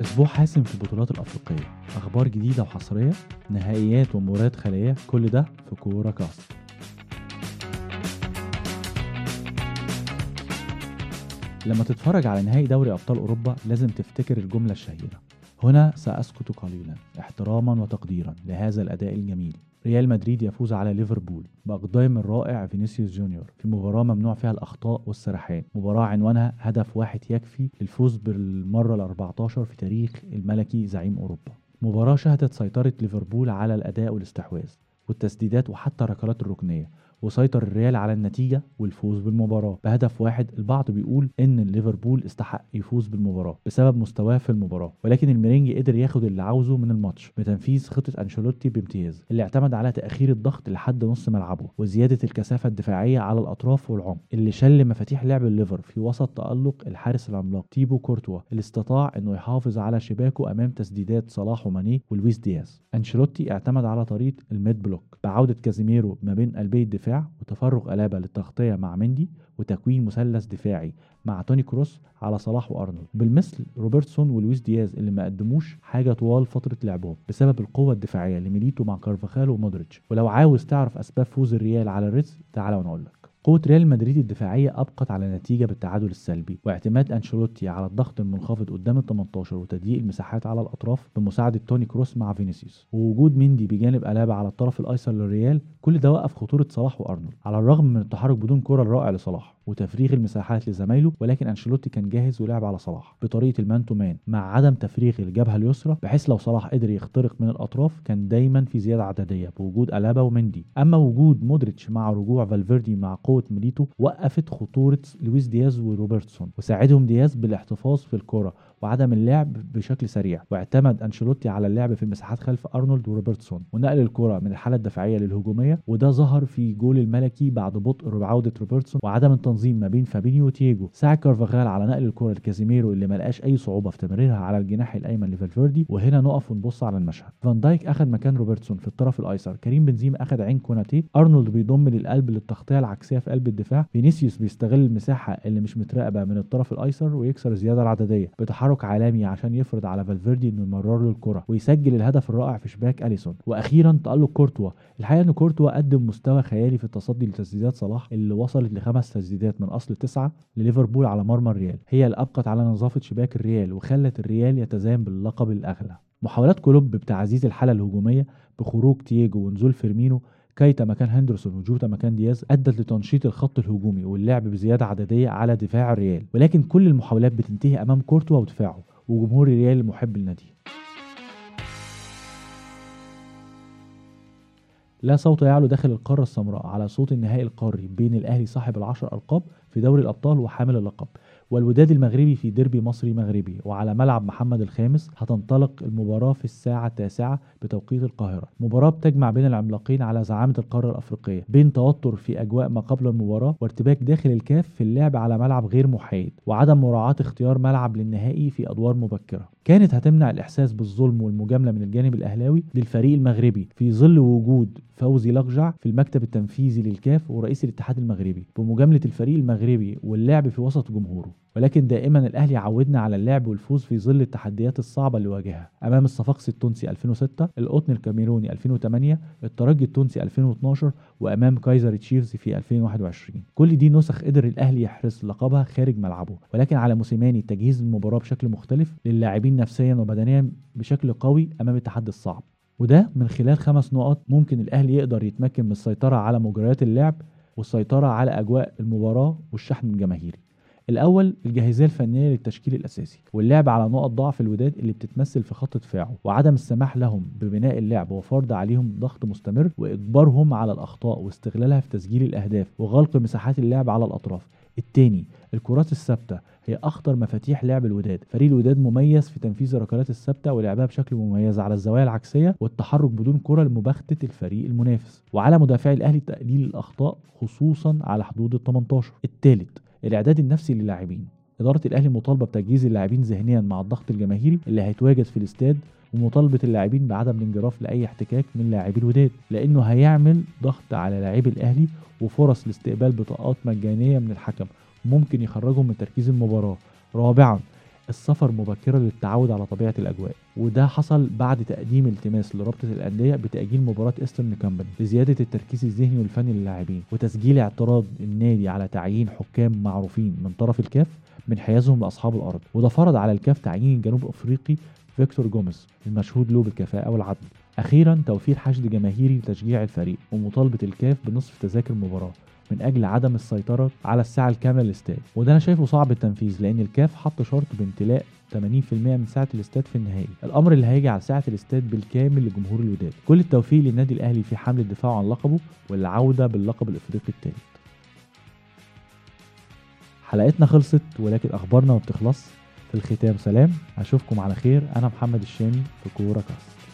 أسبوع حاسم في البطولات الأفريقية. أخبار جديدة وحصرية نهائيات ومباريات محلية كل ده في كورة كاست لما تتفرج على نهائي دوري أبطال أوروبا لازم تفتكر الجملة الشهيرة. هنا سأسكت قليلا احتراما وتقديرا لهذا الأداء الجميل. ريال مدريد يفوز على ليفربول بأقدام الرائع فينيسيوس جونيور في مباراة ممنوع فيها الأخطاء والسرحان. مباراة عنوانها هدف واحد يكفي للفوز بالمرة ال 14 في تاريخ الملكي زعيم أوروبا. مباراة شهدت سيطرة ليفربول على الأداء والاستحواذ والتسديدات وحتى ركلات الركنية. وسيطر الريال على النتيجة والفوز بالمباراة. بهدف واحد البعض بيقول إن ليفربول استحق يفوز بالمباراة بسبب مستواه في المباراة ولكن الميرينج قدر ياخد اللي عاوزه من الماتش بتنفيذ خطة أنشيلوتي بامتياز اللي اعتمد على تأخير الضغط لحد نص ملعبه وزيادة الكثافة الدفاعية على الأطراف والعمق اللي شل مفاتيح لعب الليفر في وسط تألق الحارس العملاق تيبو كورتوا اللي استطاع إنه يحافظ على شباكه أمام تسديدات صلاح وماني ولويس دياز. أنشيلوتي اعتمد على طريقة ال mid block بعودة كازيميرو ما بين قلبي الدفاع وتفرغ ألابا للتغطية مع ميندي وتكوين مثلث دفاعي مع توني كروس على صلاح وأرنولد. بالمثل روبرتسون ولويس دياز اللي ما قدموش حاجة طوال فترة لعبهم بسبب القوة الدفاعية لميليتاو مع كارفاخال ومودريتش. ولو عاوز تعرف أسباب فوز الريال على الريدز تعالى لك. قوة ريال مدريد الدفاعية أبقت على نتيجة بالتعادل السلبي واعتماد أنشيلوتي على الضغط المنخفض قدام ال 18 وتضييق المساحات على الأطراف بمساعدة توني كروس مع فينيسيوس. ووجود ميندي بجانب ألابا على الطرف الأيسر للريال كل ده وقف خطورة صلاح وأرنولد. على الرغم من التحرك بدون كرة الرائع لصلاح وتفريغ المساحات لزمايله ولكن أنشيلوتي كان جاهز ولعب على صلاح بطريقة ال man to man مع عدم تفريغ الجبهة اليسرى بحيث لو صلاح قدر يخترق من الأطراف كان دايما في زيادة عددية بوجود ألابا ومندي أما وجود مودريتش مع رجوع فالفيردي مع قوة ميليتاو وقفت خطورة لويس دياز وروبرتسون وساعدهم دياز بالاحتفاظ في الكرة. وعدم اللعب بشكل سريع. واعتمد أنشيلوتي على اللعب في المساحات خلف أرنولد وروبرتسون ونقل الكرة من الحالة الدفاعية للهجومية وده ظهر في جول الملكي بعد بطء عودة روبرتسون وعدم التنظيم ما بين فابينيو وتياجو ساعد كارفاخال على نقل الكرة لكازيميرو اللي ما لقاش أي صعوبة في تمريرها على الجناح الأيمن لفالفيردي وهنا نقف ونبص على المشهد. فان دايك أخذ مكان روبرتسون في الطرف الأيسر. كريم بنزيما أخذ عين كوناتي. أرنولد بيضم للقلب للتغطية العكسية في قلب الدفاع. فينيسيوس بيستغل المساحة اللي مش متراقبة من الطرف الأيسر ويكسر الزيادة العددية. بتحرك عالمي عشان يفرض على فالفيردي إنه يمرر له الكرة ويسجل الهدف الرائع في شباك أليسون. وأخيرا تألق كورتوا. الحقيقة إن كورتوا قدم مستوى خيالي في التصدي لتسديدات صلاح اللي وصلت لخمس تسديدات من أصل تسعة لليفربول على مرمى الريال. هي اللي أبقت على نظافة شباك الريال وخلت الريال يتزين باللقب الأغلى. محاولات كلوب بتعزيز الحالة الهجومية بخروج تياجو ونزول فيرمينو كايتا مكان هندرسون وجوتا مكان دياز أدت لتنشيط الخط الهجومي واللعب بزيادة عددية على دفاع الريال. ولكن كل المحاولات بتنتهي أمام كورتوا ودفاعه وجمهور الريال محب النادي لا صوت يعلو داخل القارة السمراء على صوت النهائي القاري بين الأهلي صاحب العشر ألقاب في دوري الأبطال وحامل اللقب. والوداد المغربي في ديربي مصري مغربي. وعلى ملعب محمد الخامس هتنطلق المباراة في الساعة التاسعة بتوقيت القاهرة. مباراة بتجمع بين العملاقين على زعامة القارة الأفريقية بين توتر في أجواء ما قبل المباراة وارتباك داخل الكاف في اللعب على ملعب غير محايد وعدم مراعاة اختيار ملعب للنهائي في أدوار مبكرة. كانت هتمنع الإحساس بالظلم والمجاملة من الجانب الأهلاوي للفريق المغربي في ظل وجود فوزي لقجع في المكتب التنفيذي للكاف ورئيس الاتحاد المغربي. بمجاملة الفريق المغربي واللعب في وسط جمهوره ولكن دائما الأهلي عودنا على اللعب والفوز في ظل التحديات الصعبة اللي واجهها. أمام الصفاقسي التونسي 2006 القطن الكاميروني 2008 الترجي التونسي 2012 وأمام كايزر تشيفز في 2021 كل دي نسخ قدر الأهلي يحرز لقبها خارج ملعبه ولكن على موسيماني تجهيز المباراة بشكل مختلف للاعبين نفسيا وبدنيا بشكل قوي أمام التحدي الصعب. وده من خلال خمس نقط ممكن الأهلي يقدر يتمكن من السيطرة على مجريات اللعب والسيطرة على أجواء المباراة والشحن الجماهيري. الأول الجاهزية الفنية للتشكيل الأساسي واللعب على نقط ضعف الوداد اللي بتتمثل في خط دفاعه وعدم السماح لهم ببناء اللعب وفرض عليهم ضغط مستمر وإجبارهم على الأخطاء واستغلالها في تسجيل الأهداف وغلق مساحات اللعب على الأطراف. الثاني الكرات الثابتة هي أخطر مفاتيح لعب الوداد. فريق الوداد مميز في تنفيذ الركلات الثابتة ولعبها بشكل مميز على الزوايا العكسية والتحرك بدون كرة لمباغته الفريق المنافس وعلى مدافعي الأهلي تقليل الأخطاء خصوصا على حدود ال 18 الثالث الإعداد النفسي للاعبين. إدارة الأهلي مطالبة بتجهيز اللاعبين ذهنيا مع الضغط الجماهيري اللي هيتواجد في الاستاد ومطالبة اللاعبين بعدم الانجراف لأي احتكاك من لاعبي الوداد لأنه هيعمل ضغط على لاعبي الأهلي وفرص لاستقبال بطاقات مجانية من الحكم ممكن يخرجهم من تركيز المباراة. رابعا السفر مبكرا للتعود على طبيعة الأجواء وده حصل بعد تقديم التماس لرابطة الأندية بتأجيل مباراة إيسترن كامباني لزيادة التركيز الذهني والفني للاعبين وتسجيل اعتراض النادي على تعيين حكام معروفين من طرف الكاف بانحيازهم لأصحاب الأرض وده فرض على الكاف تعيين الجنوب أفريقي فيكتور جوميز المشهود له بالكفاءة والعدل. أخيرا توفير حشد جماهيري لتشجيع الفريق ومطالبة الكاف بنصف تذاكر المباراة. من أجل عدم السيطرة على السعة الكاملة للاستاد. وده أنا شايفه صعب التنفيذ لأن الكاف حط شرط بامتلاء 80% من سعة الاستاد في النهائي. الأمر اللي هيخلي سعة الاستاد بالكامل لجمهور الوداد. كل التوفيق للنادي الأهلي في حمل الدفاع عن لقبه والعودة باللقب الإفريقي الثالث حلقتنا خلصت ولكن أخبارنا ما بتخلص. في الختام سلام أشوفكم على خير. أنا محمد الشامي في كورة كاست.